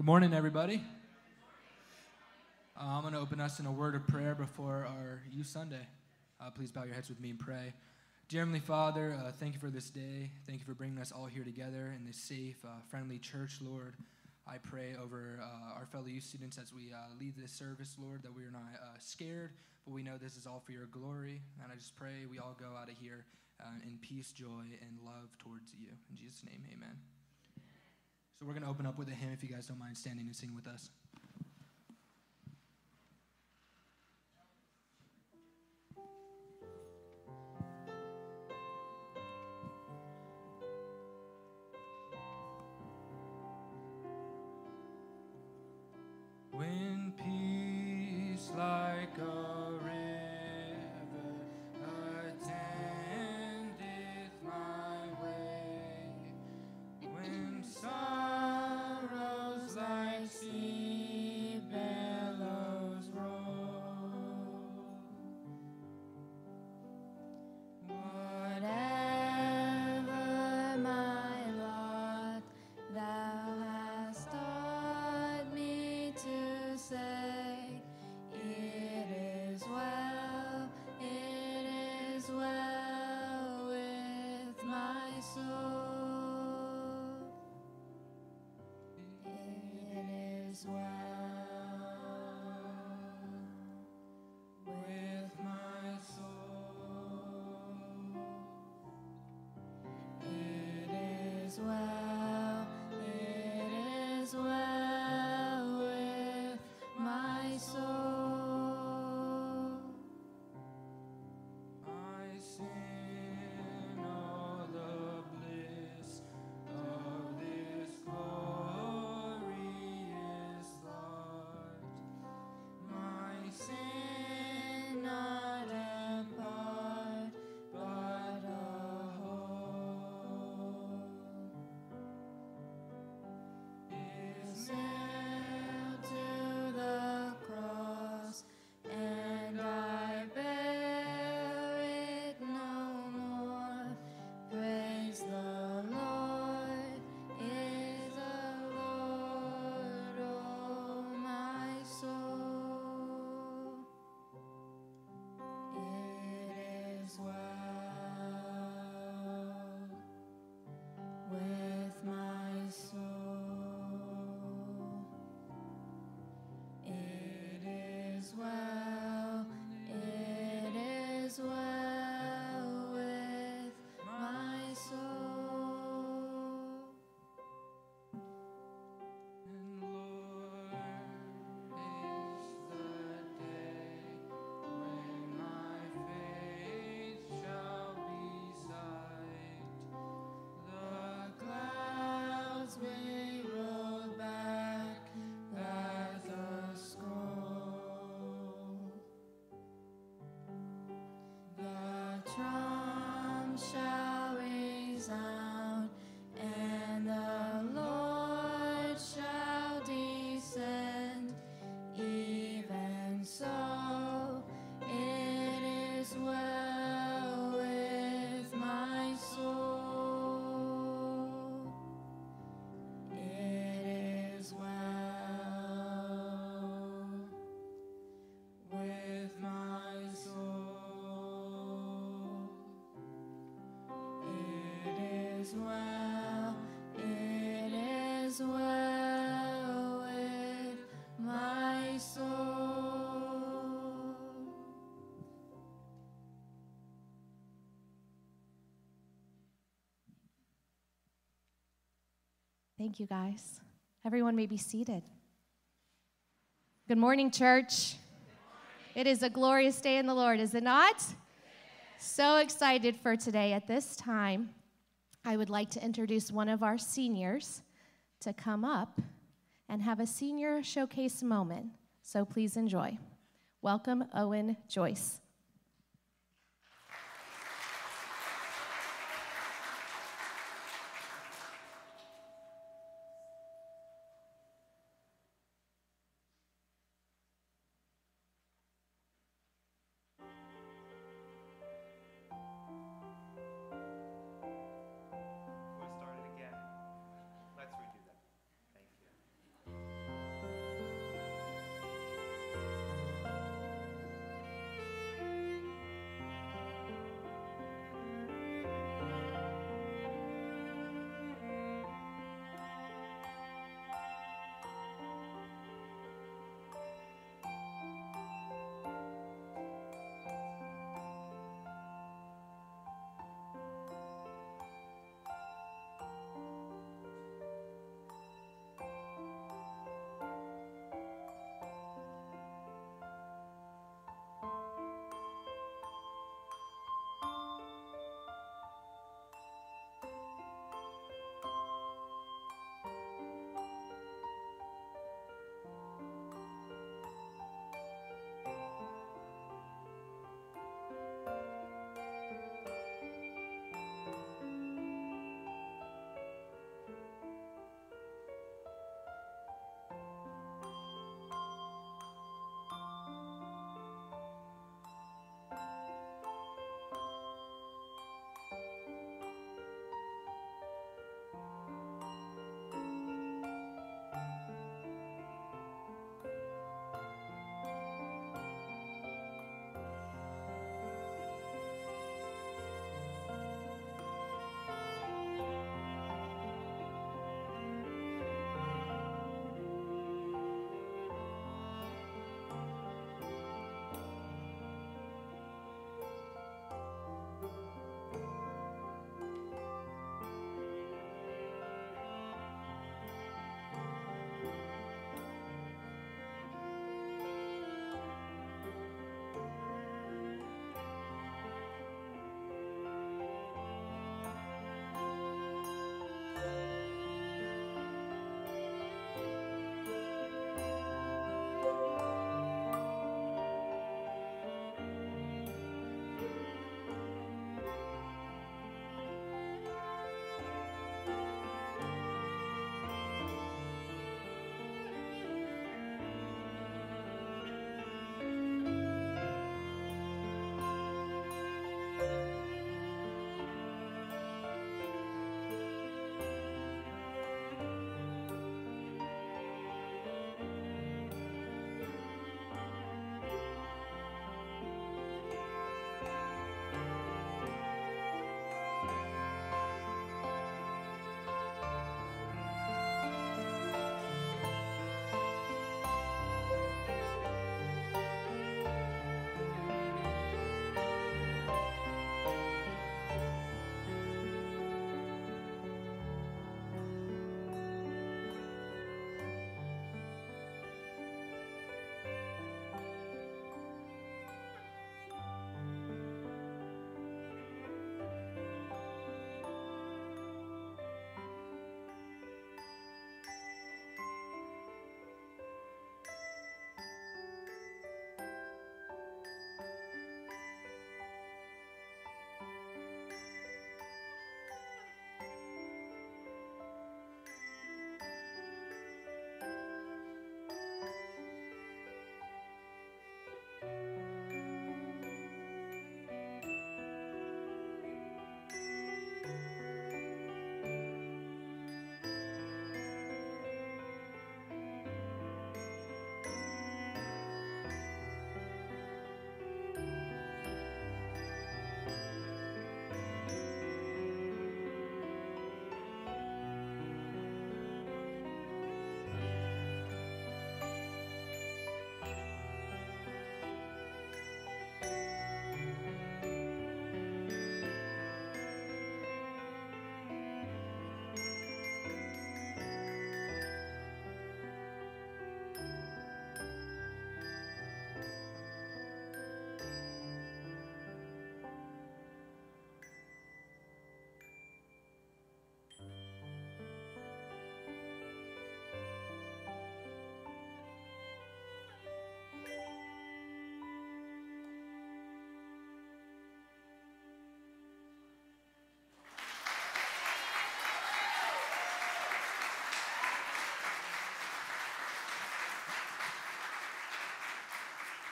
Good morning, everybody. Uh, I'm going to open us in a word of prayer before our Youth Sunday. Uh, please bow your heads with me and pray. Dear Heavenly Father, uh, thank you for this day. Thank you for bringing us all here together in this safe, uh, friendly church, Lord. I pray over uh, our fellow youth students as we uh, lead this service, Lord, that we are not scared, but we know this is all for your glory. And I just pray we all go out of here in peace, joy, and love towards you. In Jesus' name, amen. So we're going to open up with a hymn if you guys don't mind standing and singing with us. When peace like a Thank you, guys. Everyone may be seated. Good morning, church. It is a glorious day in the Lord, is it not? So excited for today. At this time, I would like to introduce one of our seniors to come up and have a senior showcase moment. So please enjoy. Welcome, Owen Joyce.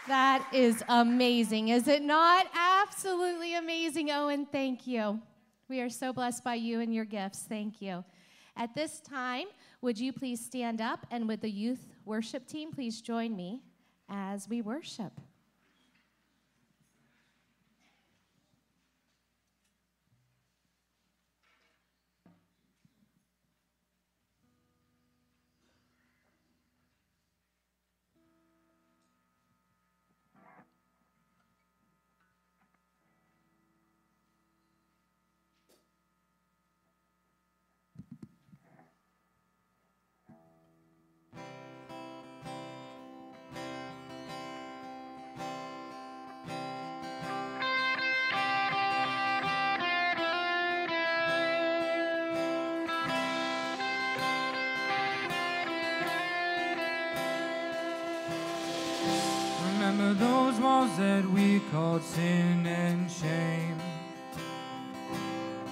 That is amazing, is it not? Absolutely amazing, Owen. Thank you. We are so blessed by you and your gifts. Thank you. At this time, would you please stand up and with the youth worship team, please join me as we worship. that we called sin and shame.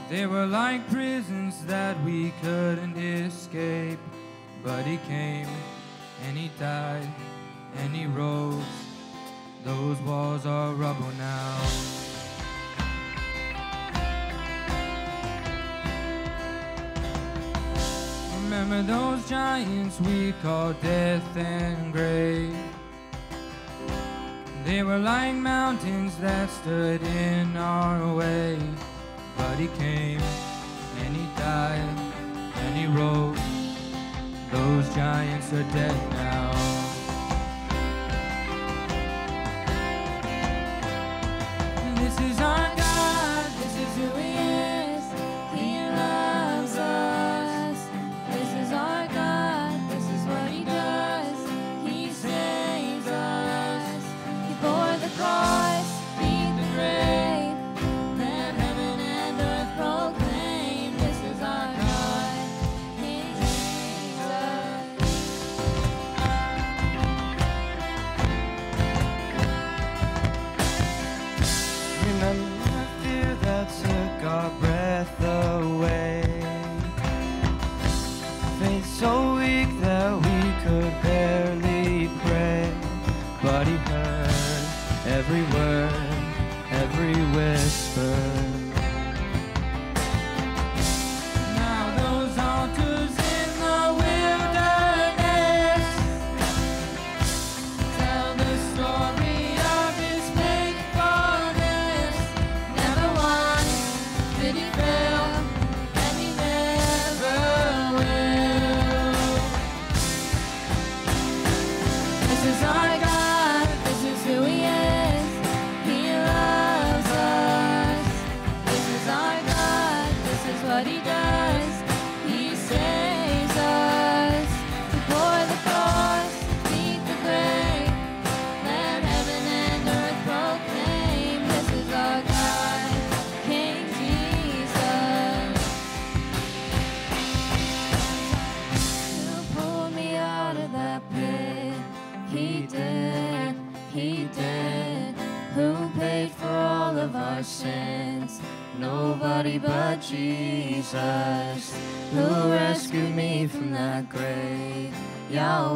They were like prisons that we couldn't escape. But he came and he died and he rose. Those walls are rubble now. Remember those giants we called death and grave they were like mountains that stood in our way. But he came, and he died, and he rose. Those giants are dead now. 要。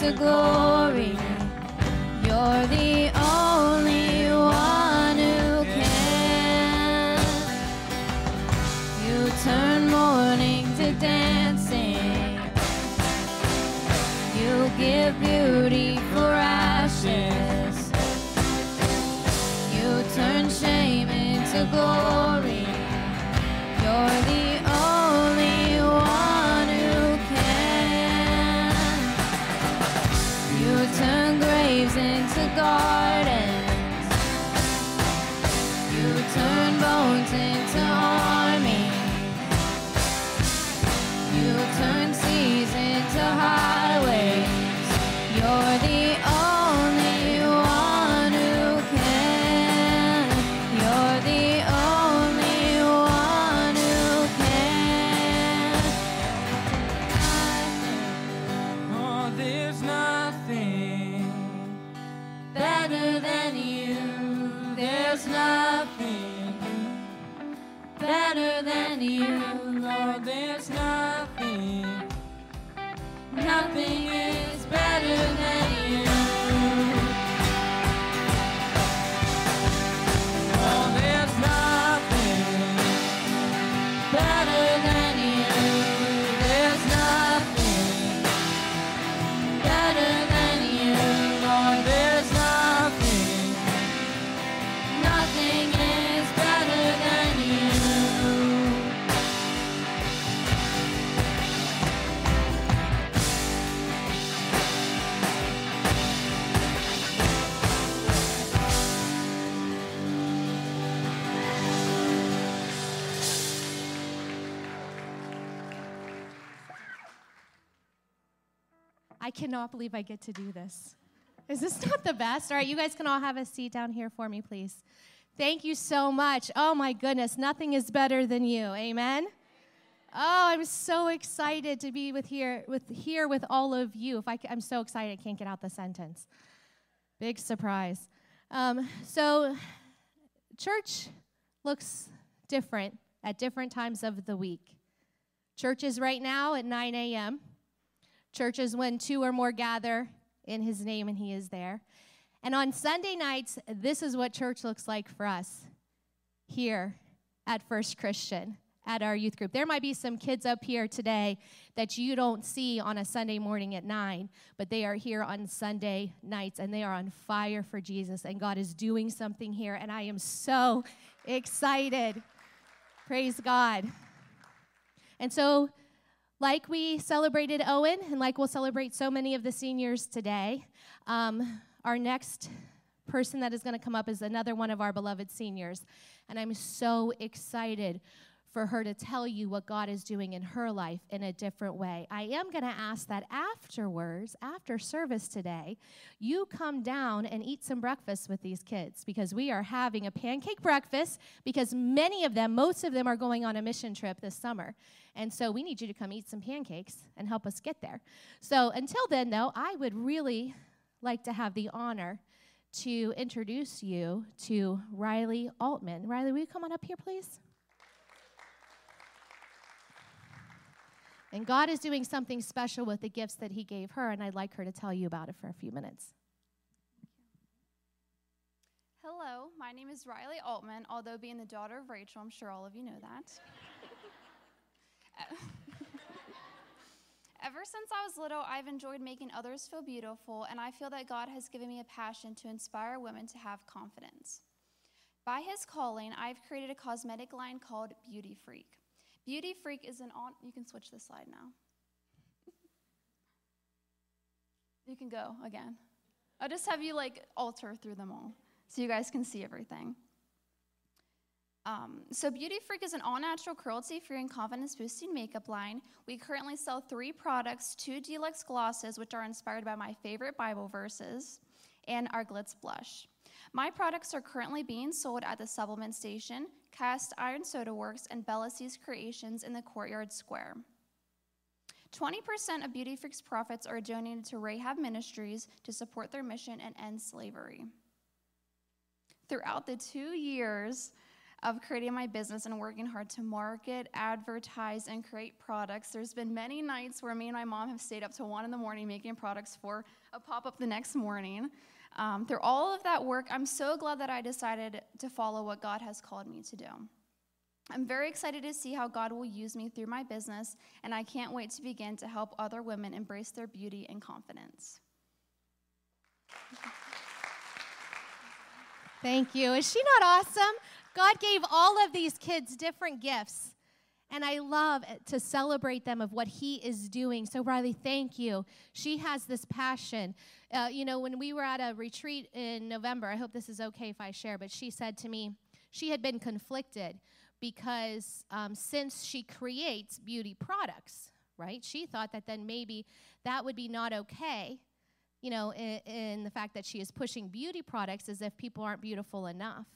into glory. I cannot believe I get to do this. Is this not the best? All right, you guys can all have a seat down here for me, please. Thank you so much. Oh my goodness, nothing is better than you. Amen. Oh, I'm so excited to be with here with here with all of you. If I, I'm so excited, I can't get out the sentence. Big surprise. Um, so, church looks different at different times of the week. Church is right now at 9 a.m. Church is when two or more gather in His name, and He is there. And on Sunday nights, this is what church looks like for us here at First Christian at our youth group. There might be some kids up here today that you don't see on a Sunday morning at 9, but they are here on Sunday nights and they are on fire for Jesus and God is doing something here and I am so excited. Praise God. And so like we celebrated Owen and like we'll celebrate so many of the seniors today, um, our next person that is going to come up is another one of our beloved seniors. And I'm so excited for her to tell you what God is doing in her life in a different way. I am going to ask that afterwards, after service today, you come down and eat some breakfast with these kids because we are having a pancake breakfast because many of them, most of them are going on a mission trip this summer. And so we need you to come eat some pancakes and help us get there. So until then, though, I would really like to have the honor to introduce you to Riley Altman. Riley, will you come on up here, please? And God is doing something special with the gifts that He gave her, and I'd like her to tell you about it for a few minutes. Hello, my name is Riley Altman. Although being the daughter of Rachel, I'm sure all of you know that. Ever since I was little, I've enjoyed making others feel beautiful, and I feel that God has given me a passion to inspire women to have confidence. By His calling, I've created a cosmetic line called Beauty Freak. Beauty Freak is an on. You can switch the slide now. you can go again. I'll just have you like alter through them all so you guys can see everything. Um, so, Beauty Freak is an all natural, cruelty free, and confidence boosting makeup line. We currently sell three products two deluxe glosses, which are inspired by my favorite Bible verses, and our Glitz Blush. My products are currently being sold at the Supplement Station, Cast Iron Soda Works, and Bellasy's Creations in the Courtyard Square. 20% of Beauty Freak's profits are donated to Rahab Ministries to support their mission and end slavery. Throughout the two years of creating my business and working hard to market, advertise, and create products, there's been many nights where me and my mom have stayed up to one in the morning making products for a pop up the next morning. Um, through all of that work, I'm so glad that I decided to follow what God has called me to do. I'm very excited to see how God will use me through my business, and I can't wait to begin to help other women embrace their beauty and confidence. Thank you. Is she not awesome? God gave all of these kids different gifts. And I love to celebrate them of what he is doing. So, Riley, thank you. She has this passion. Uh, you know, when we were at a retreat in November, I hope this is okay if I share, but she said to me, she had been conflicted because um, since she creates beauty products, right, she thought that then maybe that would be not okay, you know, in, in the fact that she is pushing beauty products as if people aren't beautiful enough.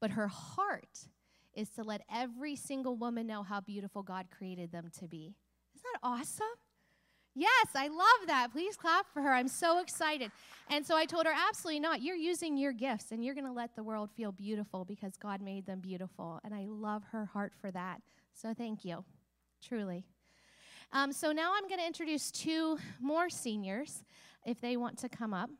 But her heart is to let every single woman know how beautiful God created them to be. Isn't that awesome? Yes, I love that. Please clap for her. I'm so excited. And so I told her, absolutely not. You're using your gifts and you're going to let the world feel beautiful because God made them beautiful. And I love her heart for that. So thank you, truly. Um, so now I'm going to introduce two more seniors if they want to come up.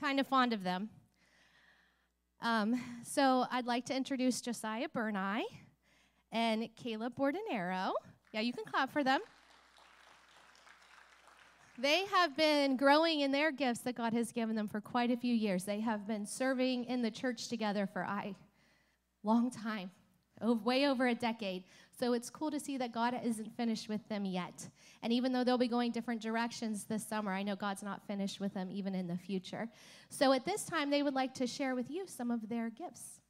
Kind of fond of them. Um, so I'd like to introduce Josiah Burney and Caleb Bordenero. Yeah, you can clap for them. They have been growing in their gifts that God has given them for quite a few years. They have been serving in the church together for a long time, way over a decade. So it's cool to see that God isn't finished with them yet. And even though they'll be going different directions this summer, I know God's not finished with them even in the future. So at this time, they would like to share with you some of their gifts.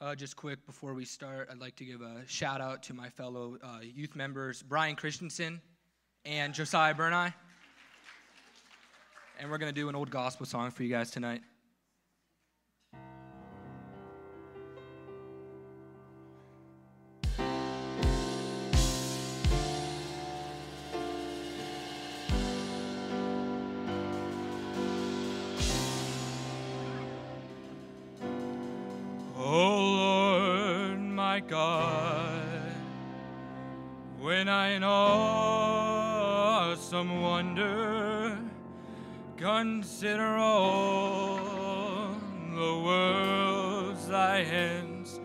Uh, just quick before we start, I'd like to give a shout out to my fellow uh, youth members, Brian Christensen and Josiah Burney. And we're going to do an old gospel song for you guys tonight. Consider all the worlds thy hands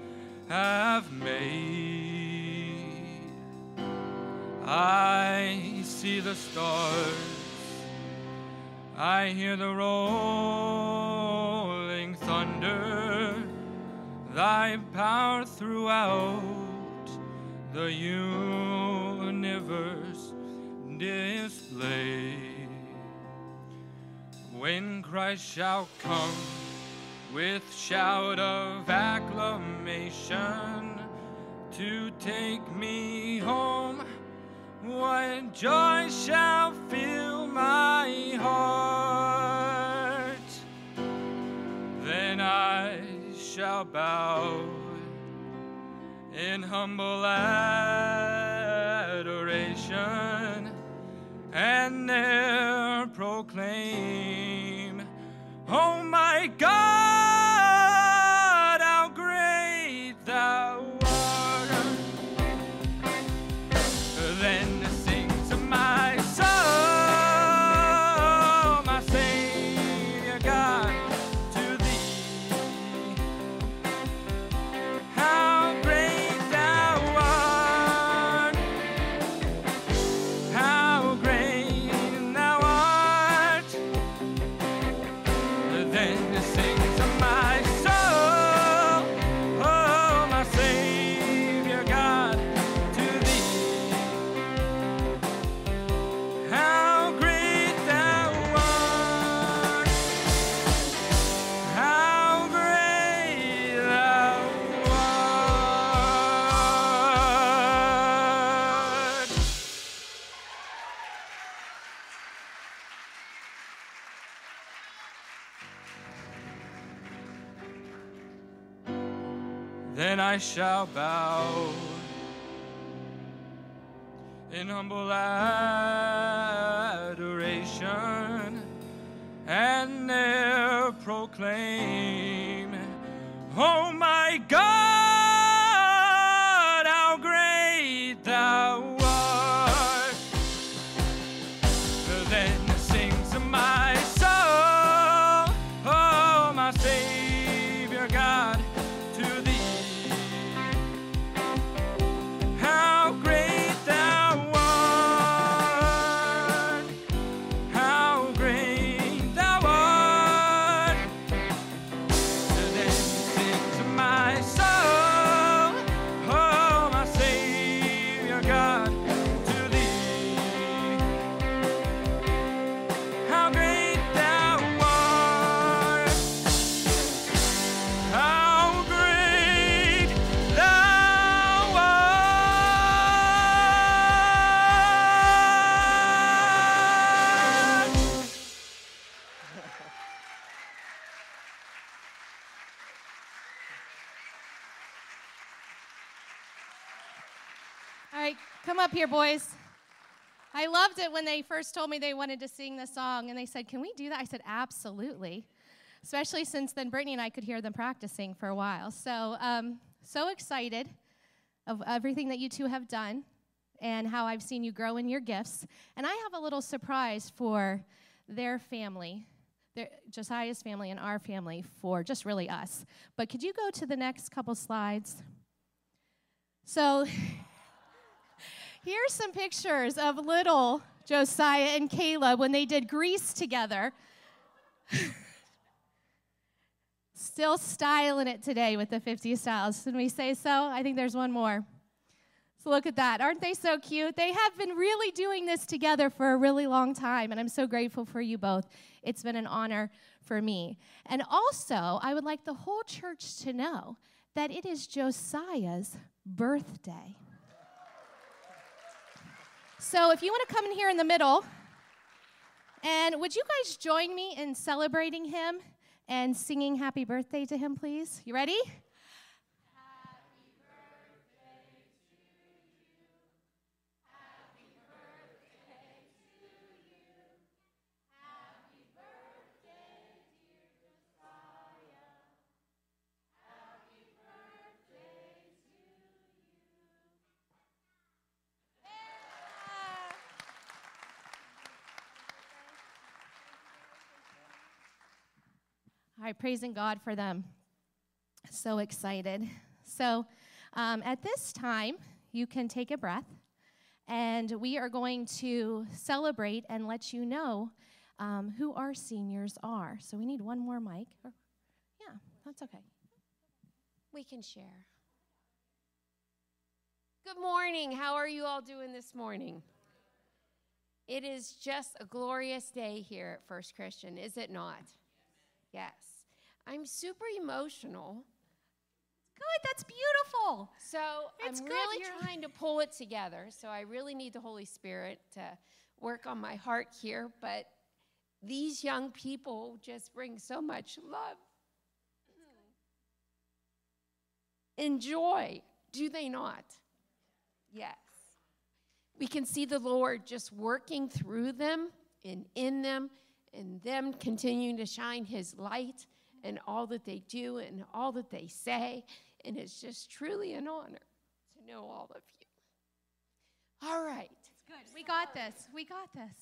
have made, I see the stars, I hear the rolling thunder, thy power throughout the universe display. When Christ shall come with shout of acclamation to take me home, what joy shall fill my heart? Then I shall bow in humble adoration and there my God, Then I shall bow in humble adoration and there proclaim, up here, boys. I loved it when they first told me they wanted to sing the song, and they said, Can we do that? I said, Absolutely. Especially since then Brittany and I could hear them practicing for a while. So, um, so excited of everything that you two have done and how I've seen you grow in your gifts. And I have a little surprise for their family, their, Josiah's family and our family, for just really us. But could you go to the next couple slides? So, Here's some pictures of little Josiah and Caleb when they did Grease together. Still styling it today with the 50 styles. Can we say so? I think there's one more. So look at that. Aren't they so cute? They have been really doing this together for a really long time, and I'm so grateful for you both. It's been an honor for me. And also, I would like the whole church to know that it is Josiah's birthday. So if you want to come in here in the middle, and would you guys join me in celebrating him and singing happy birthday to him, please? You ready? All right, praising God for them. So excited. So um, at this time, you can take a breath, and we are going to celebrate and let you know um, who our seniors are. So we need one more mic. Yeah, that's okay. We can share. Good morning. How are you all doing this morning? It is just a glorious day here at First Christian, is it not? Yes. I'm super emotional. Good, that's beautiful. So It's I'm good, really you're- trying to pull it together. So I really need the Holy Spirit to work on my heart here. But these young people just bring so much love hmm. and joy, do they not? Yes. We can see the Lord just working through them and in them, and them continuing to shine His light in all that they do and all that they say. And it's just truly an honor to know all of you. All right. Good. We got this. We got this.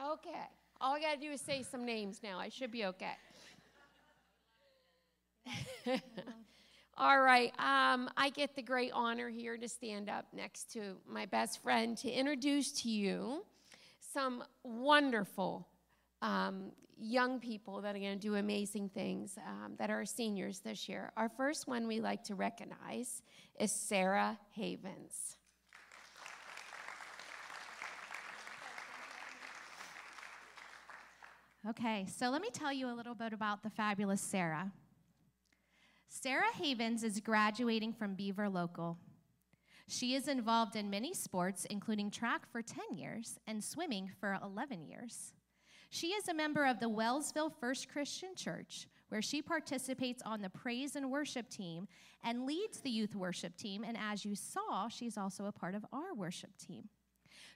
Okay. All I got to do is say some names now. I should be okay. All right. Um, I get the great honor here to stand up next to my best friend to introduce to you some wonderful um, young people that are going to do amazing things um, that are seniors this year. Our first one we like to recognize is Sarah Havens. Okay, so let me tell you a little bit about the fabulous Sarah. Sarah Havens is graduating from Beaver Local. She is involved in many sports, including track for 10 years and swimming for 11 years. She is a member of the Wellsville First Christian Church, where she participates on the praise and worship team and leads the youth worship team. And as you saw, she's also a part of our worship team.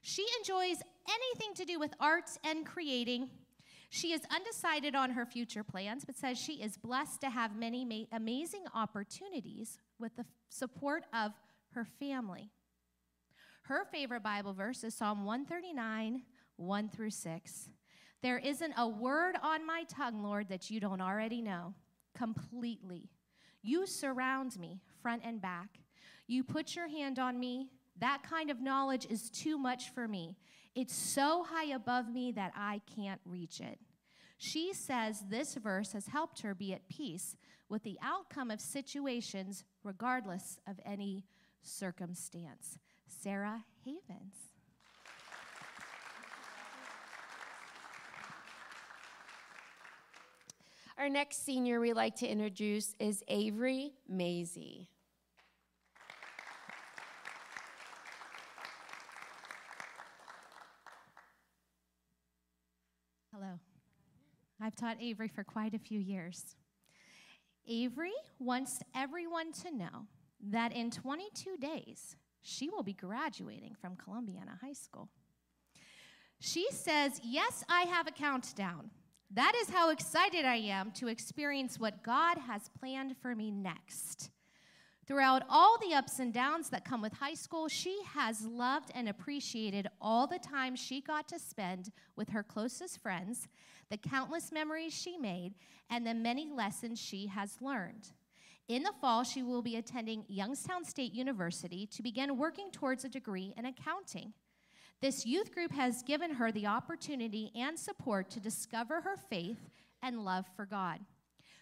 She enjoys anything to do with arts and creating. She is undecided on her future plans, but says she is blessed to have many ma- amazing opportunities with the f- support of her family. Her favorite Bible verse is Psalm 139, 1 through 6. There isn't a word on my tongue, Lord, that you don't already know completely. You surround me, front and back. You put your hand on me. That kind of knowledge is too much for me. It's so high above me that I can't reach it. She says this verse has helped her be at peace with the outcome of situations, regardless of any circumstance. Sarah Havens. Our next senior we like to introduce is Avery Maisie. Hello. I've taught Avery for quite a few years. Avery wants everyone to know that in 22 days, she will be graduating from Columbiana High School. She says, Yes, I have a countdown. That is how excited I am to experience what God has planned for me next. Throughout all the ups and downs that come with high school, she has loved and appreciated all the time she got to spend with her closest friends, the countless memories she made, and the many lessons she has learned. In the fall, she will be attending Youngstown State University to begin working towards a degree in accounting. This youth group has given her the opportunity and support to discover her faith and love for God.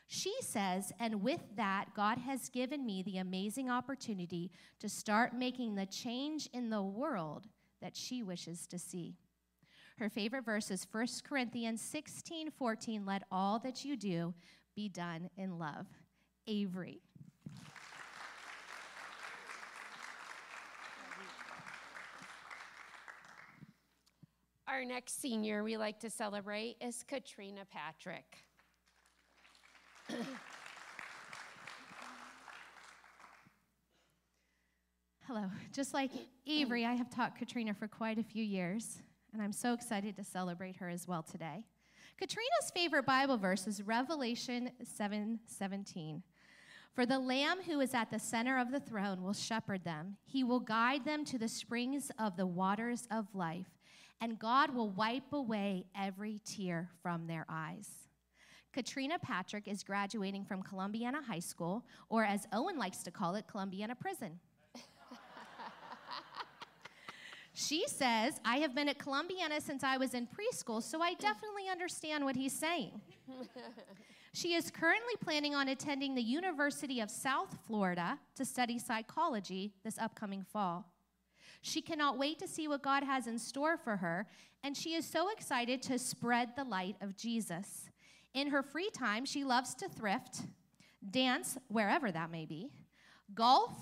She says, and with that, God has given me the amazing opportunity to start making the change in the world that she wishes to see. Her favorite verse is 1 Corinthians 16 14. Let all that you do be done in love. Avery. Our next senior we like to celebrate is Katrina Patrick. Hello. Just like Avery, I have taught Katrina for quite a few years, and I'm so excited to celebrate her as well today. Katrina's favorite Bible verse is Revelation 7:17. For the lamb who is at the center of the throne will shepherd them. He will guide them to the springs of the waters of life, and God will wipe away every tear from their eyes. Katrina Patrick is graduating from Columbiana High School, or as Owen likes to call it, Columbiana Prison. She says, I have been at Columbiana since I was in preschool, so I definitely understand what he's saying. she is currently planning on attending the University of South Florida to study psychology this upcoming fall. She cannot wait to see what God has in store for her, and she is so excited to spread the light of Jesus. In her free time, she loves to thrift, dance, wherever that may be, golf,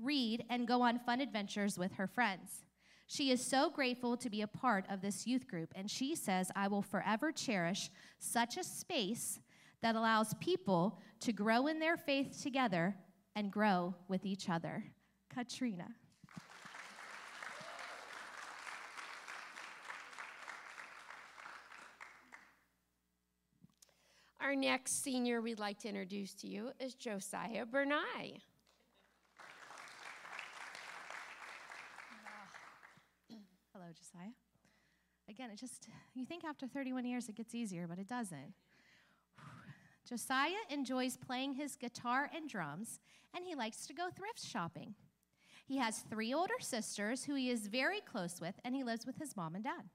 read, and go on fun adventures with her friends. She is so grateful to be a part of this youth group, and she says, I will forever cherish such a space that allows people to grow in their faith together and grow with each other. Katrina. Our next senior we'd like to introduce to you is Josiah Bernay. Ah. Hello, Josiah. Again, it just, you think after 31 years it gets easier, but it doesn't. Josiah enjoys playing his guitar and drums, and he likes to go thrift shopping. He has three older sisters who he is very close with, and he lives with his mom and dad.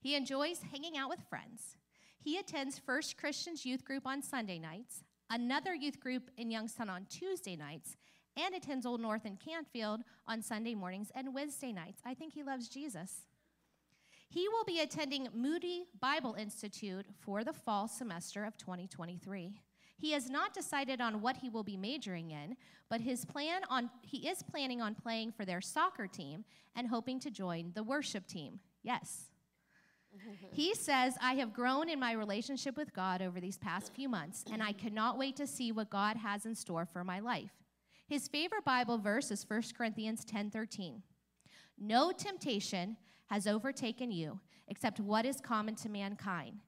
He enjoys hanging out with friends. He attends First Christians Youth Group on Sunday nights, another youth group in Youngstown on Tuesday nights, and attends Old North in Canfield on Sunday mornings and Wednesday nights. I think he loves Jesus. He will be attending Moody Bible Institute for the fall semester of 2023. He has not decided on what he will be majoring in, but his plan on he is planning on playing for their soccer team and hoping to join the worship team. Yes. he says, I have grown in my relationship with God over these past few months, and I cannot wait to see what God has in store for my life. His favorite Bible verse is 1 Corinthians 10:13. No temptation has overtaken you except what is common to mankind.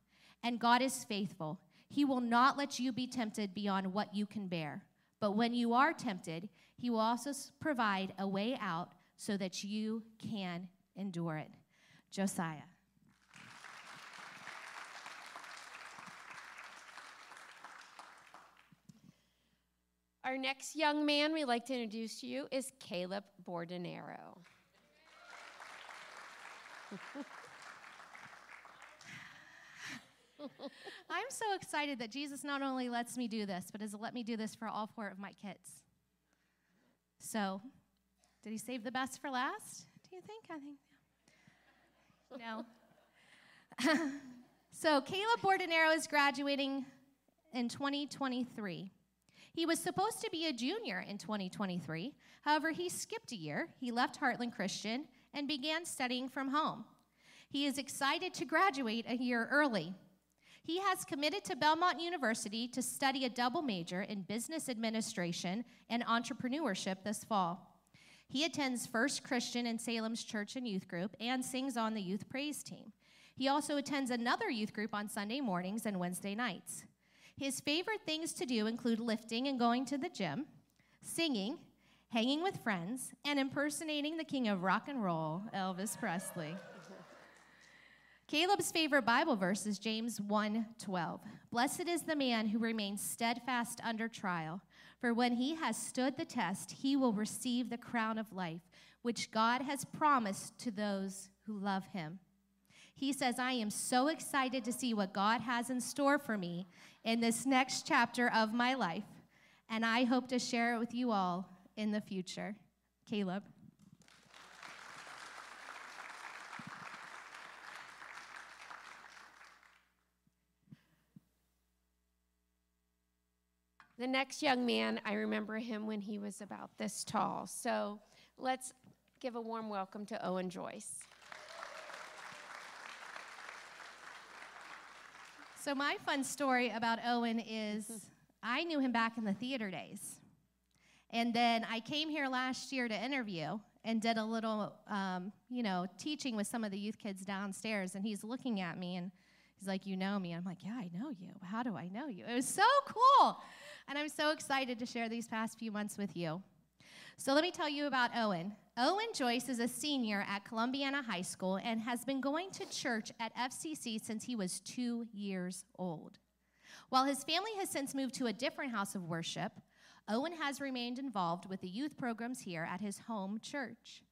And God is faithful. He will not let you be tempted beyond what you can bear. But when you are tempted, He will also provide a way out so that you can endure it. Josiah. Our next young man we'd like to introduce to you is Caleb Bordenero. I'm so excited that Jesus not only lets me do this, but has let me do this for all four of my kids. So, did he save the best for last? Do you think? I think no. so, Caleb Bordenero is graduating in 2023. He was supposed to be a junior in 2023. However, he skipped a year. He left Heartland Christian and began studying from home. He is excited to graduate a year early. He has committed to Belmont University to study a double major in business administration and entrepreneurship this fall. He attends First Christian in Salem's church and youth group and sings on the youth praise team. He also attends another youth group on Sunday mornings and Wednesday nights. His favorite things to do include lifting and going to the gym, singing, hanging with friends, and impersonating the king of rock and roll, Elvis Presley. Caleb's favorite Bible verse is James 1:12. Blessed is the man who remains steadfast under trial, for when he has stood the test, he will receive the crown of life, which God has promised to those who love him. He says, I am so excited to see what God has in store for me in this next chapter of my life, and I hope to share it with you all in the future. Caleb. The next young man, I remember him when he was about this tall. So let's give a warm welcome to Owen Joyce. So, my fun story about Owen is I knew him back in the theater days. And then I came here last year to interview and did a little, um, you know, teaching with some of the youth kids downstairs. And he's looking at me and he's like, You know me? I'm like, Yeah, I know you. How do I know you? It was so cool. And I'm so excited to share these past few months with you. So let me tell you about Owen. Owen Joyce is a senior at Columbiana High School and has been going to church at FCC since he was two years old. While his family has since moved to a different house of worship, Owen has remained involved with the youth programs here at his home church.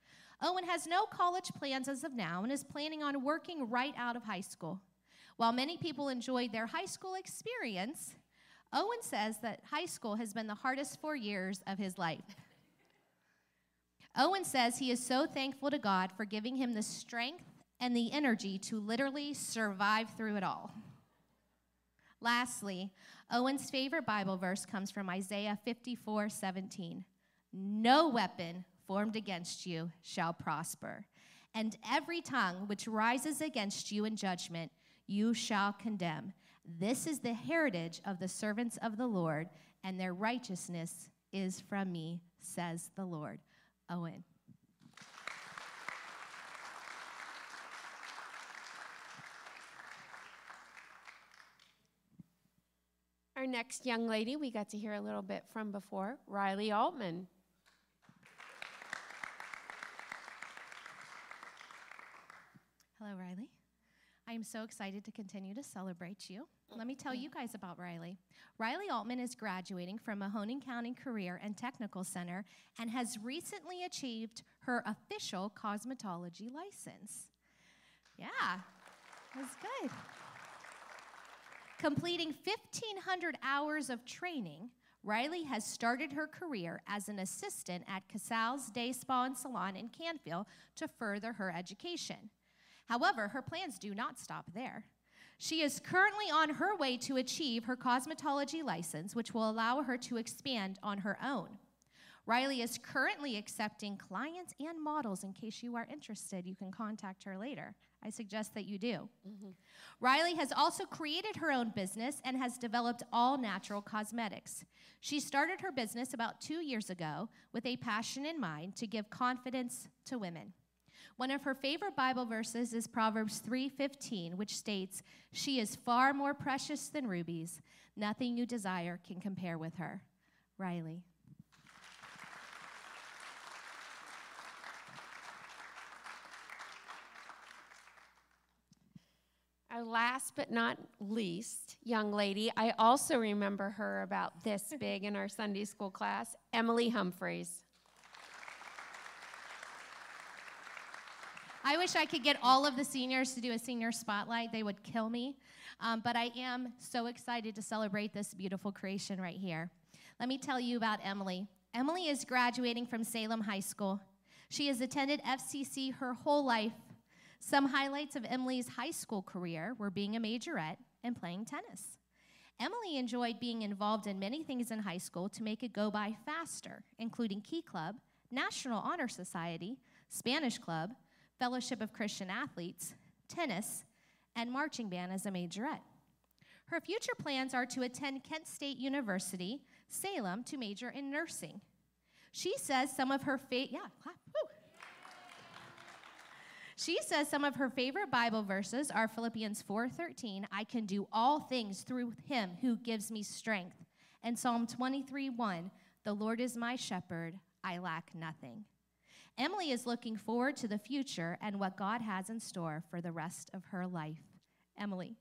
Owen has no college plans as of now and is planning on working right out of high school. While many people enjoyed their high school experience, Owen says that high school has been the hardest four years of his life. Owen says he is so thankful to God for giving him the strength and the energy to literally survive through it all. Lastly, Owen's favorite Bible verse comes from Isaiah 54 17. No weapon formed against you shall prosper, and every tongue which rises against you in judgment you shall condemn. This is the heritage of the servants of the Lord, and their righteousness is from me, says the Lord. Owen. Our next young lady, we got to hear a little bit from before, Riley Altman. Hello, Riley. I am so excited to continue to celebrate you. Mm. Let me tell you guys about Riley. Riley Altman is graduating from Mahoning County Career and Technical Center and has recently achieved her official cosmetology license. Yeah, that's good. Completing 1,500 hours of training, Riley has started her career as an assistant at Casal's Day Spa and Salon in Canfield to further her education. However, her plans do not stop there. She is currently on her way to achieve her cosmetology license, which will allow her to expand on her own. Riley is currently accepting clients and models. In case you are interested, you can contact her later. I suggest that you do. Mm-hmm. Riley has also created her own business and has developed all natural cosmetics. She started her business about two years ago with a passion in mind to give confidence to women. One of her favorite Bible verses is Proverbs 3:15, which states, "She is far more precious than rubies. Nothing you desire can compare with her." Riley. Our last but not least young lady, I also remember her about this big in our Sunday school class, Emily Humphreys. I wish I could get all of the seniors to do a senior spotlight. They would kill me. Um, but I am so excited to celebrate this beautiful creation right here. Let me tell you about Emily. Emily is graduating from Salem High School. She has attended FCC her whole life. Some highlights of Emily's high school career were being a majorette and playing tennis. Emily enjoyed being involved in many things in high school to make it go by faster, including Key Club, National Honor Society, Spanish Club, Fellowship of Christian Athletes, tennis, and marching band as a majorette. Her future plans are to attend Kent State University, Salem, to major in nursing. She says some of her fa- yeah, clap, woo. She says some of her favorite Bible verses are Philippians 4:13, I can do all things through him who gives me strength, and Psalm 23:1, the Lord is my shepherd, I lack nothing. Emily is looking forward to the future and what God has in store for the rest of her life. Emily.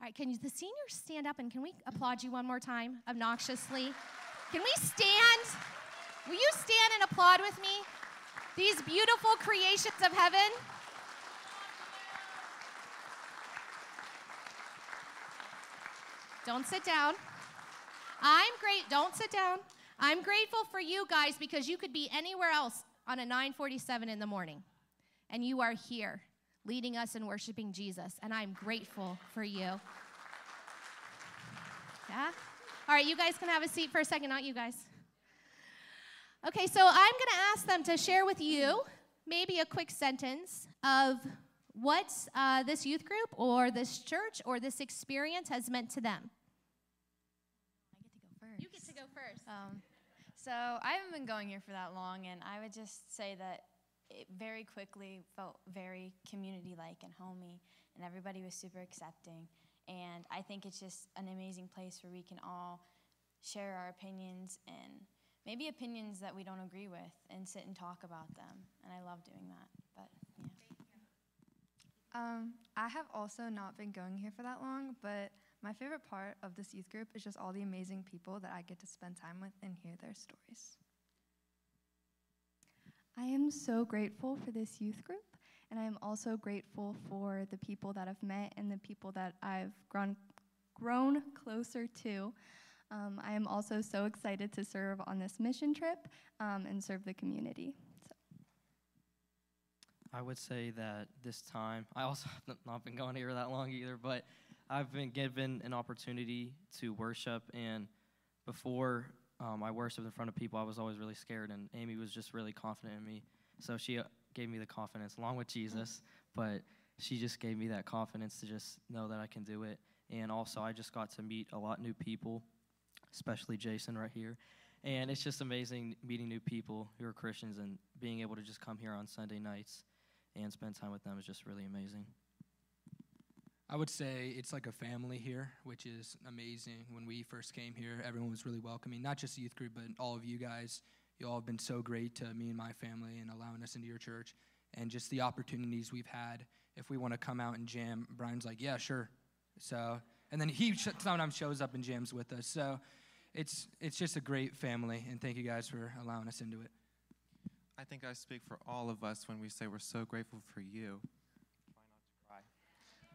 All right, can you, the seniors stand up and can we applaud you one more time, obnoxiously? Can we stand? Will you stand and applaud with me? These beautiful creations of heaven. Don't sit down. I'm great. Don't sit down. I'm grateful for you guys because you could be anywhere else on a 947 in the morning. And you are here leading us in worshiping Jesus. And I'm grateful for you. Yeah? All right, you guys can have a seat for a second, not you guys. Okay, so I'm going to ask them to share with you maybe a quick sentence of what uh, this youth group or this church or this experience has meant to them. I get to go first. You get to go first. Um, so I haven't been going here for that long, and I would just say that it very quickly felt very community-like and homey, and everybody was super accepting. And I think it's just an amazing place where we can all share our opinions and maybe opinions that we don't agree with and sit and talk about them. And I love doing that. But yeah. Um, I have also not been going here for that long, but my favorite part of this youth group is just all the amazing people that I get to spend time with and hear their stories. I am so grateful for this youth group, and I am also grateful for the people that I've met and the people that I've grown, grown closer to. Um, I am also so excited to serve on this mission trip um, and serve the community. So. I would say that this time, I also have not been going here that long either, but I've been given an opportunity to worship, and before um, I worshiped in front of people, I was always really scared, and Amy was just really confident in me. So she uh, gave me the confidence, along with Jesus, but she just gave me that confidence to just know that I can do it. And also, I just got to meet a lot of new people, especially Jason right here. And it's just amazing meeting new people who are Christians and being able to just come here on Sunday nights and spend time with them is just really amazing. I would say it's like a family here, which is amazing. When we first came here, everyone was really welcoming, not just the youth group, but all of you guys. You all have been so great to me and my family and allowing us into your church. And just the opportunities we've had. If we want to come out and jam, Brian's like, yeah, sure. So, and then he sometimes shows up and jams with us. So it's, it's just a great family. And thank you guys for allowing us into it. I think I speak for all of us when we say we're so grateful for you.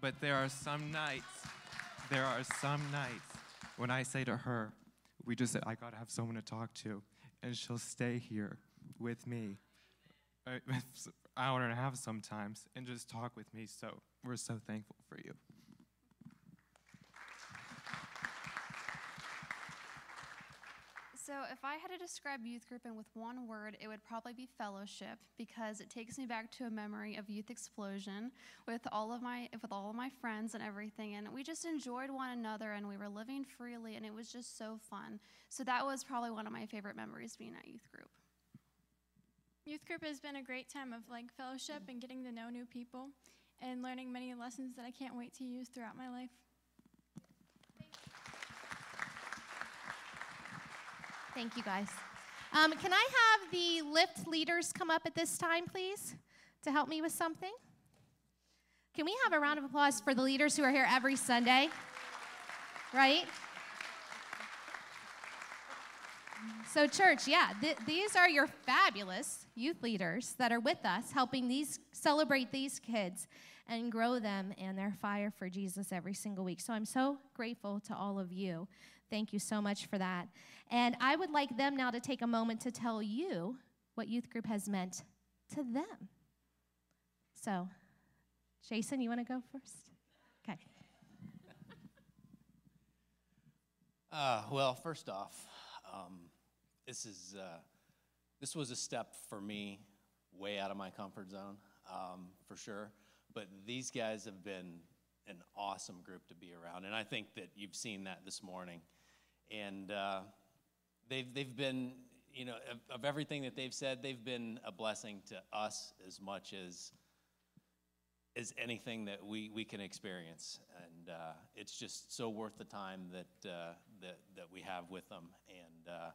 But there are some nights, there are some nights when I say to her, we just I gotta have someone to talk to. And she'll stay here with me, uh, an hour and a half sometimes, and just talk with me. So we're so thankful for you. So, if I had to describe youth group in with one word, it would probably be fellowship because it takes me back to a memory of youth explosion with all of my with all of my friends and everything, and we just enjoyed one another and we were living freely, and it was just so fun. So that was probably one of my favorite memories being at youth group. Youth group has been a great time of like fellowship and getting to know new people and learning many lessons that I can't wait to use throughout my life. Thank you, guys. Um, can I have the lift leaders come up at this time, please, to help me with something? Can we have a round of applause for the leaders who are here every Sunday? Right? So, church, yeah, th- these are your fabulous youth leaders that are with us, helping these celebrate these kids and grow them and their fire for Jesus every single week. So, I'm so grateful to all of you. Thank you so much for that. And I would like them now to take a moment to tell you what youth group has meant to them. So, Jason, you want to go first? Okay. Uh, well, first off, um, this is uh, this was a step for me way out of my comfort zone, um, for sure. But these guys have been an awesome group to be around, and I think that you've seen that this morning and uh, they've they've been you know of, of, everything that they've said, they've been a blessing to us as much as as anything that we we can experience, and uh, it's just so worth the time that uh, that that we have with them, and uh,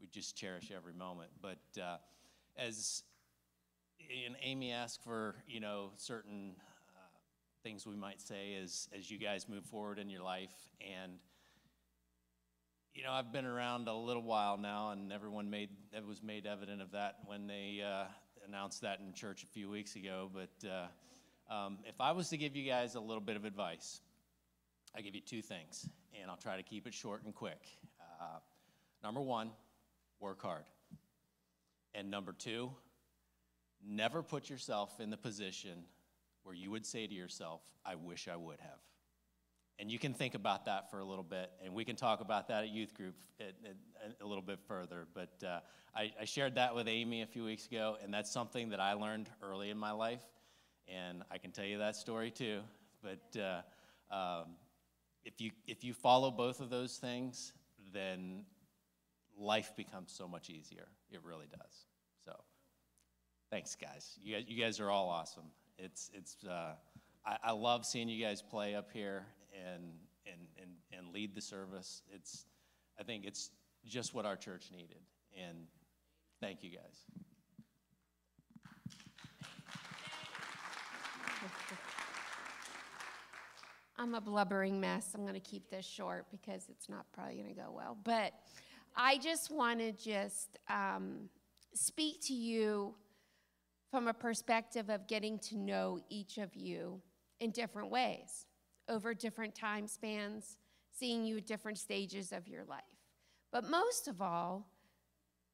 we just cherish every moment. But uh, as and Amy asked for you know certain uh, things we might say as as you guys move forward in your life. And you know, I've been around a little while now, and everyone made it was made evident of that when they uh, announced that in church a few weeks ago. But uh, um, if I was to give you guys a little bit of advice, I give you two things, and I'll try to keep it short and quick. Uh, number one, work hard, and number two, never put yourself in the position where you would say to yourself, "I wish I would have." And you can think about that for a little bit, and we can talk about that at youth group a little bit further. But uh, I, I, shared that with Amy a few weeks ago, and that's something that I learned early in my life, and I can tell you that story too. But uh, um, if you if you follow both of those things, then life becomes so much easier. It really does. So, thanks, guys. You guys, you guys are all awesome. It's it's. Uh, I, I love seeing you guys play up here and, and, and, and lead the service. It's, I think it's just what our church needed. And thank you guys. I'm a blubbering mess. I'm going to keep this short because it's not probably going to go well. But I just want to just um, speak to you from a perspective of getting to know each of you in different ways over different time spans, seeing you at different stages of your life. But most of all,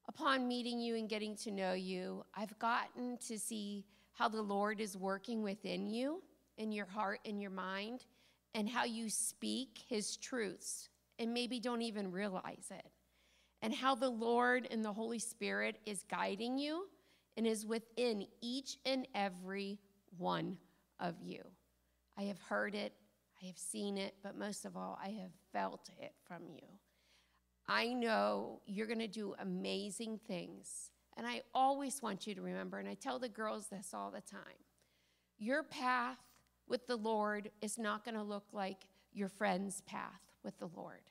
upon meeting you and getting to know you, I've gotten to see how the Lord is working within you, in your heart, in your mind, and how you speak His truths and maybe don't even realize it. And how the Lord and the Holy Spirit is guiding you and is within each and every one of you. I have heard it, I have seen it, but most of all, I have felt it from you. I know you're going to do amazing things. And I always want you to remember, and I tell the girls this all the time your path with the Lord is not going to look like your friend's path with the Lord.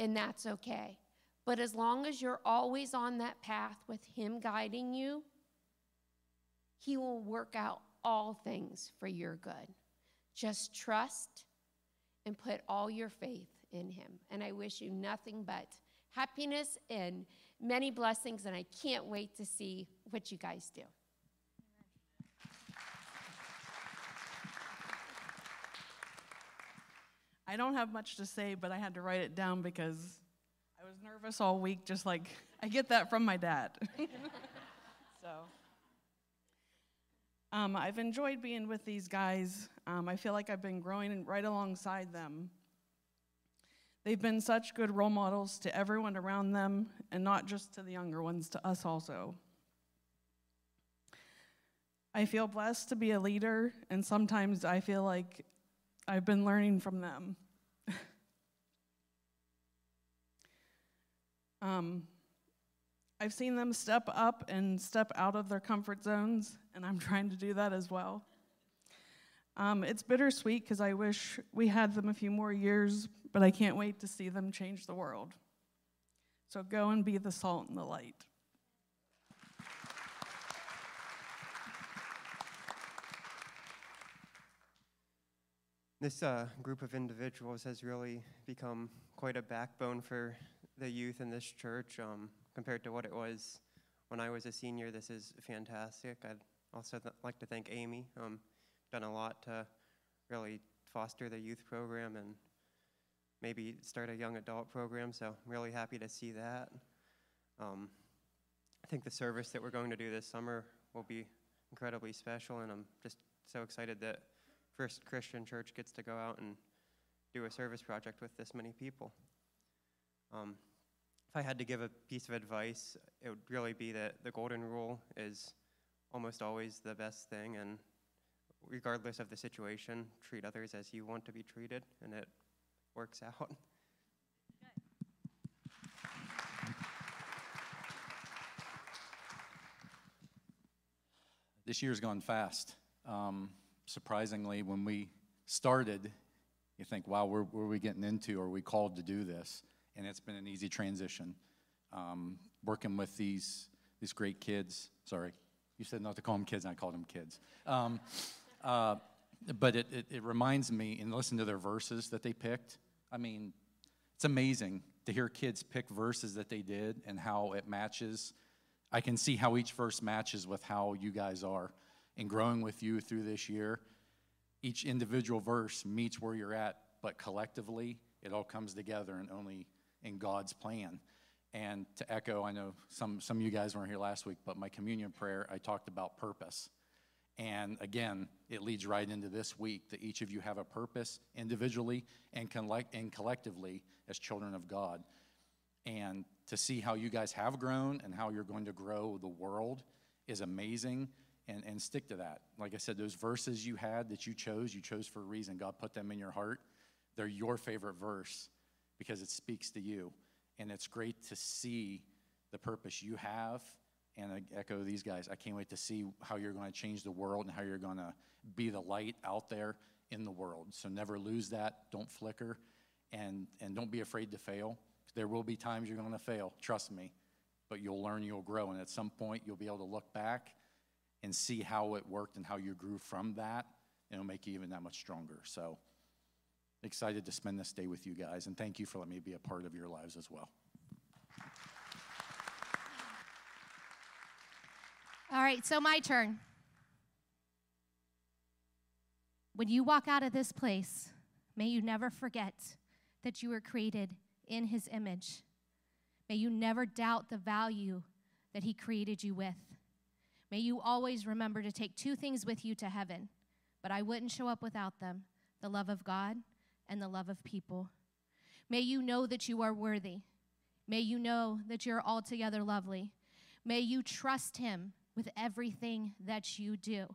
And that's okay. But as long as you're always on that path with Him guiding you, He will work out all things for your good. Just trust and put all your faith in Him. And I wish you nothing but happiness and many blessings, and I can't wait to see what you guys do. I don't have much to say, but I had to write it down because I was nervous all week, just like I get that from my dad. so, um, I've enjoyed being with these guys. Um, I feel like I've been growing right alongside them. They've been such good role models to everyone around them, and not just to the younger ones, to us also. I feel blessed to be a leader, and sometimes I feel like I've been learning from them. um, I've seen them step up and step out of their comfort zones, and I'm trying to do that as well. Um, it's bittersweet because I wish we had them a few more years, but I can't wait to see them change the world. So go and be the salt and the light. This uh, group of individuals has really become quite a backbone for the youth in this church um, compared to what it was when I was a senior. This is fantastic. I'd also th- like to thank Amy. Um, done a lot to really foster the youth program and maybe start a young adult program. So I'm really happy to see that. Um, I think the service that we're going to do this summer will be incredibly special, and I'm just so excited that First Christian Church gets to go out and do a service project with this many people. Um, if I had to give a piece of advice, it would really be that the golden rule is almost always the best thing, and regardless of the situation, treat others as you want to be treated, and it works out. This year's gone fast. Um, surprisingly, when we started, you think, wow, where, where are we getting into? Are we called to do this? And it's been an easy transition. Um, working with these, these great kids. Sorry, you said not to call them kids, and I called them kids. Um, uh, but it, it, it reminds me, and listen to their verses that they picked. I mean, it's amazing to hear kids pick verses that they did and how it matches. I can see how each verse matches with how you guys are. And growing with you through this year, each individual verse meets where you're at, but collectively, it all comes together and only in God's plan. And to echo, I know some, some of you guys weren't here last week, but my communion prayer, I talked about purpose. And again, it leads right into this week that each of you have a purpose individually and, collect, and collectively as children of God. And to see how you guys have grown and how you're going to grow the world is amazing. And, and stick to that. Like I said, those verses you had that you chose, you chose for a reason. God put them in your heart. They're your favorite verse because it speaks to you. And it's great to see the purpose you have and I echo these guys. I can't wait to see how you're going to change the world and how you're going to be the light out there in the world. So never lose that. Don't flicker, and and don't be afraid to fail. There will be times you're going to fail. Trust me. but you'll learn, you'll grow, and at some point you'll be able to look back and see how it worked and how you grew from that, and it'll make you even that much stronger. So excited to spend this day with you guys, and thank you for letting me be a part of your lives as well. All right, so my turn. When you walk out of this place, may you never forget that you were created in his image. May you never doubt the value that he created you with. May you always remember to take two things with you to heaven, but I wouldn't show up without them the love of God and the love of people. May you know that you are worthy. May you know that you're altogether lovely. May you trust him with everything that you do.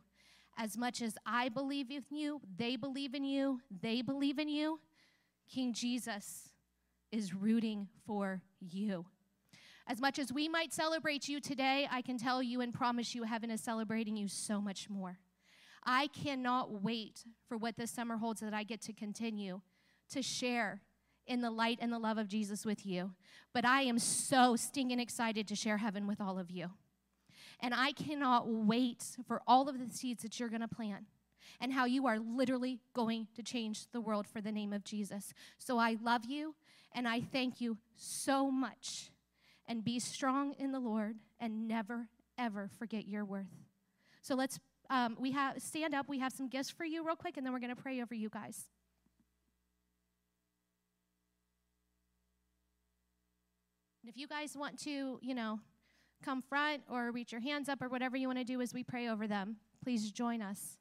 As much as I believe in you, they believe in you, they believe in you, King Jesus is rooting for you. As much as we might celebrate you today, I can tell you and promise you, heaven is celebrating you so much more. I cannot wait for what this summer holds that I get to continue to share in the light and the love of Jesus with you. But I am so stinking excited to share heaven with all of you. And I cannot wait for all of the seeds that you're going to plant and how you are literally going to change the world for the name of Jesus. So I love you and I thank you so much. And be strong in the Lord and never, ever forget your worth. So let's, um, we have, stand up. We have some gifts for you, real quick, and then we're going to pray over you guys. And if you guys want to, you know, come front or reach your hands up or whatever you want to do as we pray over them, please join us.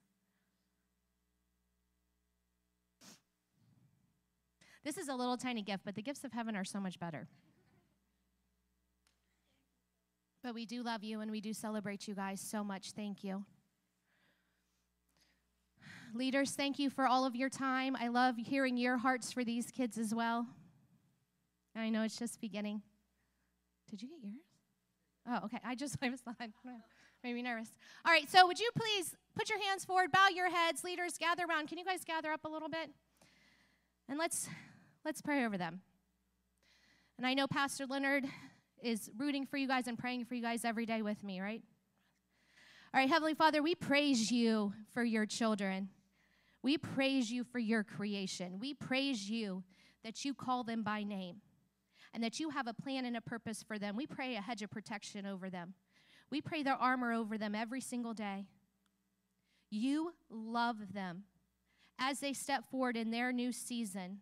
This is a little tiny gift, but the gifts of heaven are so much better. But we do love you and we do celebrate you guys so much. Thank you. Leaders, thank you for all of your time. I love hearing your hearts for these kids as well. I know it's just beginning. Did you get yours? Oh, okay. I just I was thought maybe nervous. All right. So would you please put your hands forward, bow your heads, leaders, gather around. Can you guys gather up a little bit? And let's let's pray over them. And I know Pastor Leonard is rooting for you guys and praying for you guys every day with me, right? All right, Heavenly Father, we praise you for your children. We praise you for your creation. We praise you that you call them by name and that you have a plan and a purpose for them. We pray a hedge of protection over them. We pray their armor over them every single day. You love them as they step forward in their new season.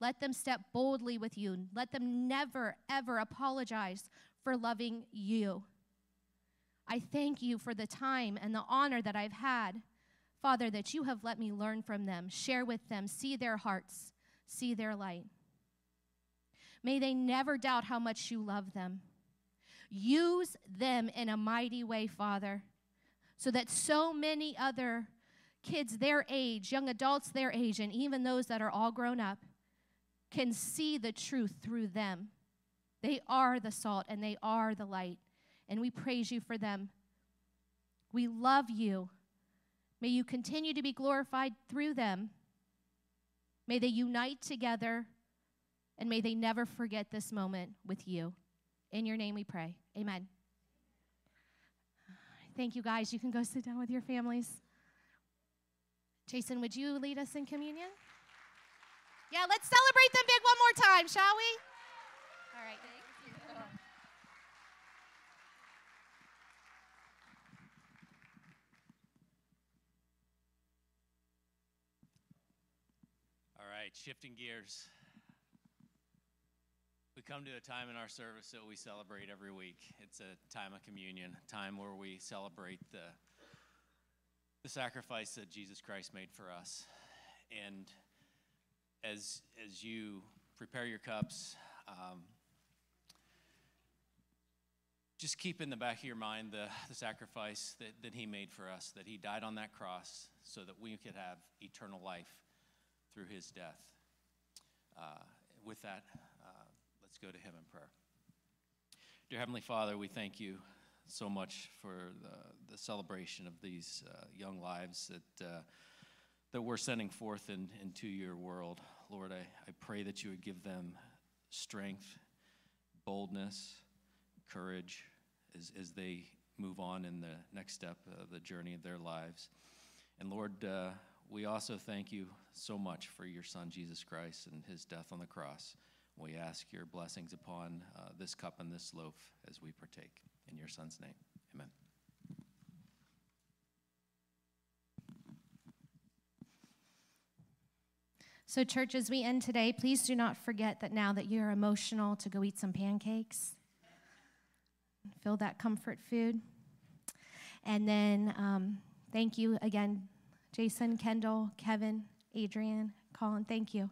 Let them step boldly with you. Let them never, ever apologize for loving you. I thank you for the time and the honor that I've had, Father, that you have let me learn from them, share with them, see their hearts, see their light. May they never doubt how much you love them. Use them in a mighty way, Father, so that so many other kids their age, young adults their age, and even those that are all grown up can see the truth through them. They are the salt and they are the light, and we praise you for them. We love you. May you continue to be glorified through them. May they unite together, and may they never forget this moment with you. In your name we pray. Amen. Thank you, guys. You can go sit down with your families. Jason, would you lead us in communion? Yeah, let's celebrate them big one more time, shall we? All right. Thank you. All right, shifting gears. We come to a time in our service that we celebrate every week. It's a time of communion, a time where we celebrate the, the sacrifice that Jesus Christ made for us. And as, as you prepare your cups, um, just keep in the back of your mind the, the sacrifice that, that he made for us, that he died on that cross so that we could have eternal life through his death. Uh, with that, uh, let's go to him in prayer. Dear Heavenly Father, we thank you so much for the, the celebration of these uh, young lives that, uh, that we're sending forth in, into your world. Lord, I, I pray that you would give them strength, boldness, courage as, as they move on in the next step of the journey of their lives. And Lord, uh, we also thank you so much for your Son, Jesus Christ, and his death on the cross. We ask your blessings upon uh, this cup and this loaf as we partake. In your Son's name, amen. So, church, as we end today, please do not forget that now that you're emotional, to go eat some pancakes, fill that comfort food. And then, um, thank you again, Jason, Kendall, Kevin, Adrian, Colin. Thank you.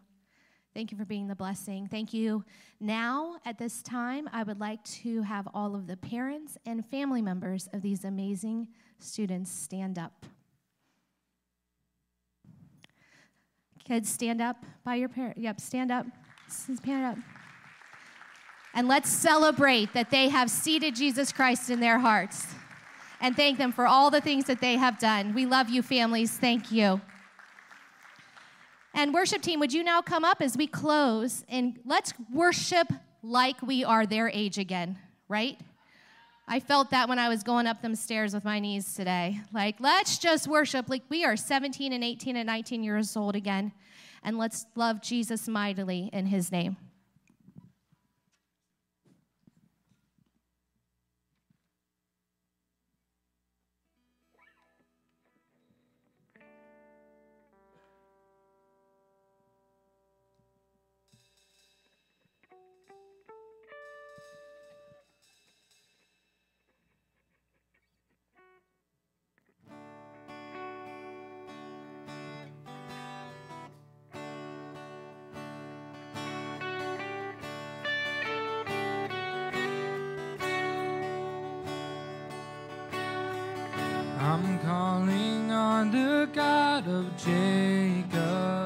Thank you for being the blessing. Thank you. Now, at this time, I would like to have all of the parents and family members of these amazing students stand up. Kids, stand up by your parent. Yep, stand up. Stand up. And let's celebrate that they have seated Jesus Christ in their hearts and thank them for all the things that they have done. We love you, families. Thank you. And worship team, would you now come up as we close and let's worship like we are their age again, right? I felt that when I was going up them stairs with my knees today. Like, let's just worship like we are 17 and 18 and 19 years old again. And let's love Jesus mightily in his name. I'm calling on the God of Jacob,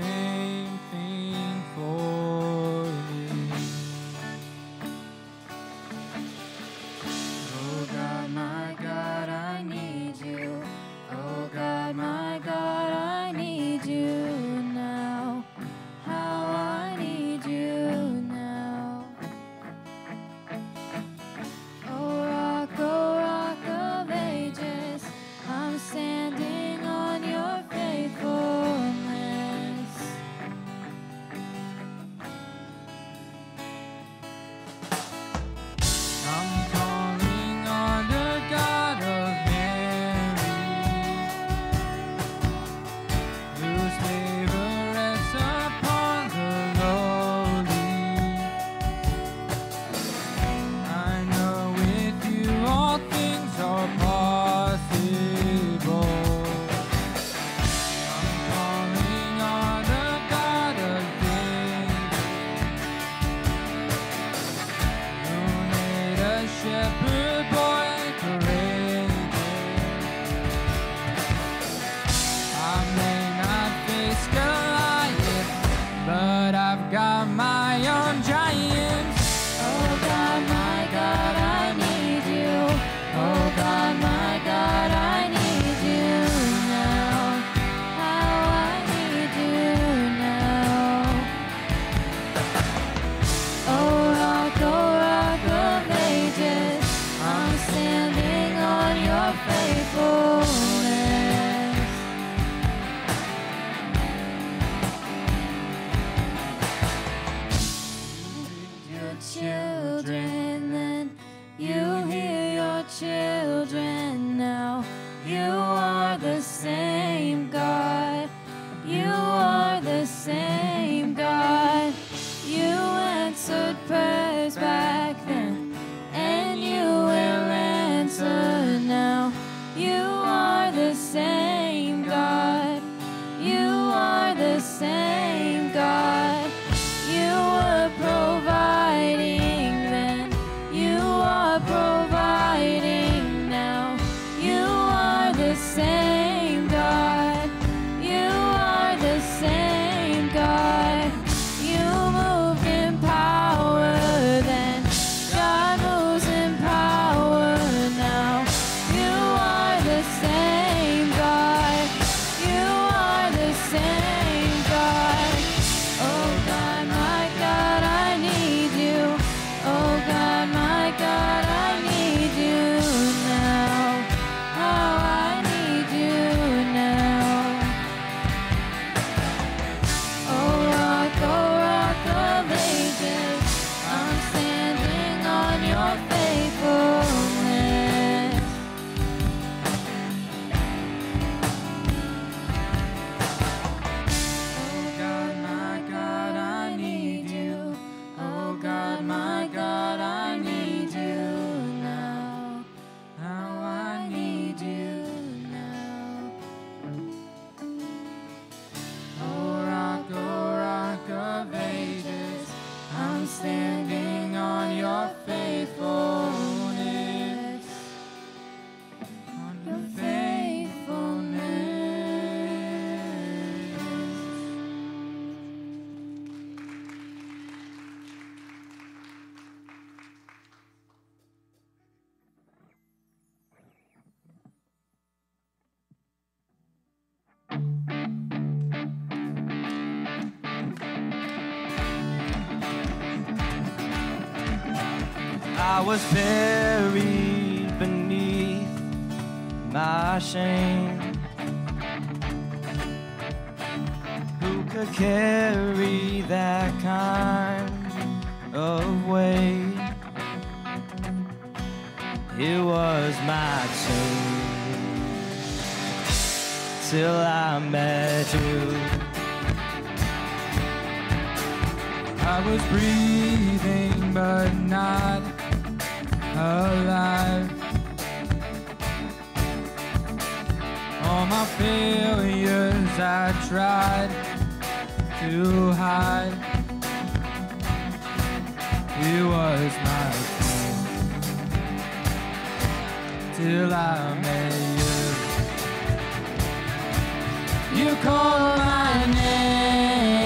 do I was buried beneath my shame. Who could carry that kind of weight? It was my tomb till I met you. I was breathing, but not alive. All my failures I tried to hide. It was my fault till I met you. You call my name.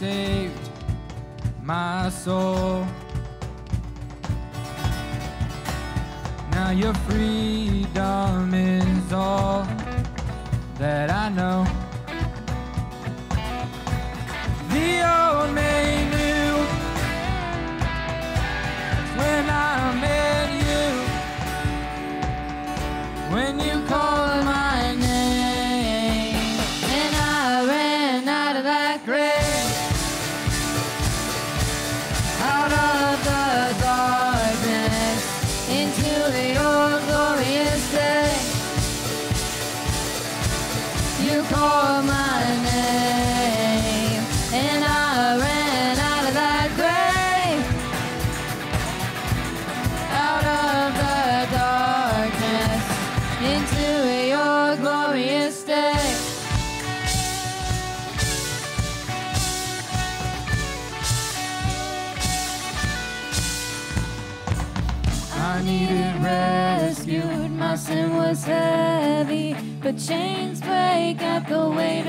saved my soul. Now your freedom is all that I know. chains break at the weight.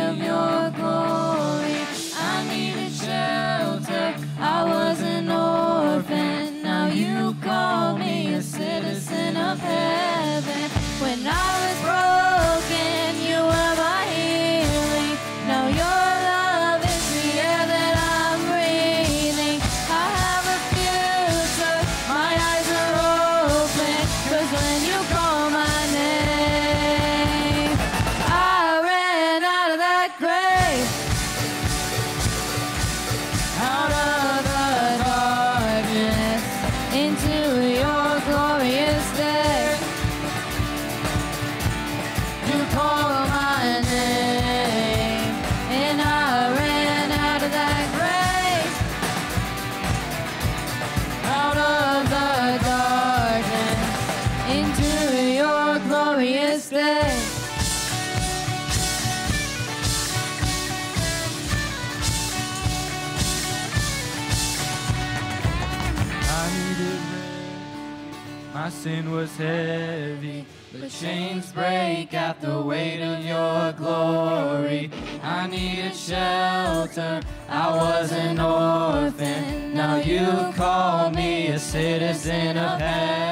sin was heavy. The chains break at the weight of your glory. I needed shelter, I was an orphan. Now you call me a citizen of heaven.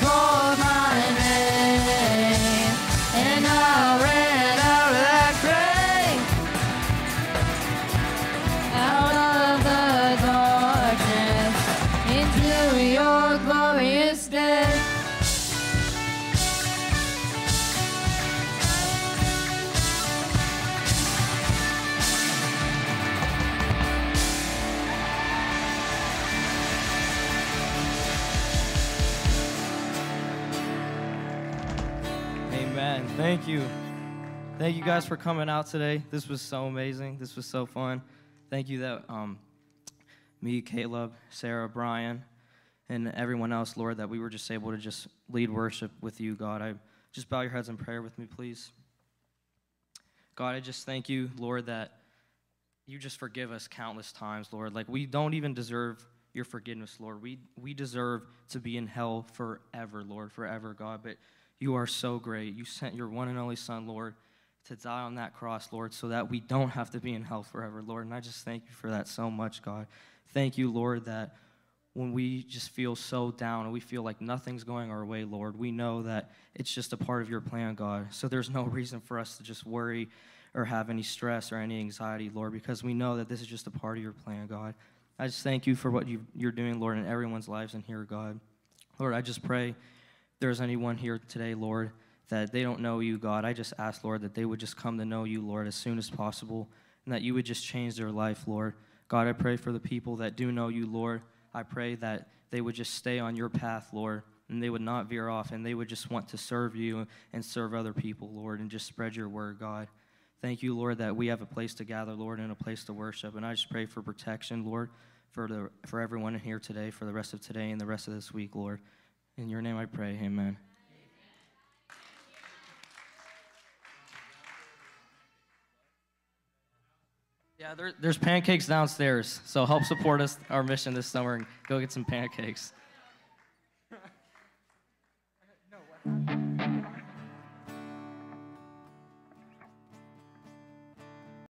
call. Thank you. Thank you guys for coming out today. This was so amazing. This was so fun. Thank you that um, me, Caleb, Sarah, Brian, and everyone else, Lord, that we were just able to just lead worship with you, God. I just bow your heads in prayer with me, please. God, I just thank you, Lord, that you just forgive us countless times, Lord. Like we don't even deserve your forgiveness, Lord. We we deserve to be in hell forever, Lord, forever, God. But you are so great. You sent your one and only Son, Lord, to die on that cross, Lord, so that we don't have to be in hell forever, Lord. And I just thank you for that so much, God. Thank you, Lord, that when we just feel so down and we feel like nothing's going our way, Lord, we know that it's just a part of your plan, God. So there's no reason for us to just worry or have any stress or any anxiety, Lord, because we know that this is just a part of your plan, God. I just thank you for what you, you're doing, Lord, in everyone's lives in here, God. Lord, I just pray there's anyone here today, Lord, that they don't know you, God. I just ask, Lord, that they would just come to know you, Lord, as soon as possible, and that you would just change their life, Lord. God, I pray for the people that do know you, Lord. I pray that they would just stay on your path, Lord, and they would not veer off, and they would just want to serve you and serve other people, Lord, and just spread your word, God. Thank you, Lord, that we have a place to gather, Lord, and a place to worship. And I just pray for protection, Lord, for, the, for everyone here today, for the rest of today and the rest of this week, Lord. In your name I pray, amen. Yeah, there, there's pancakes downstairs, so help support us, our mission this summer, and go get some pancakes.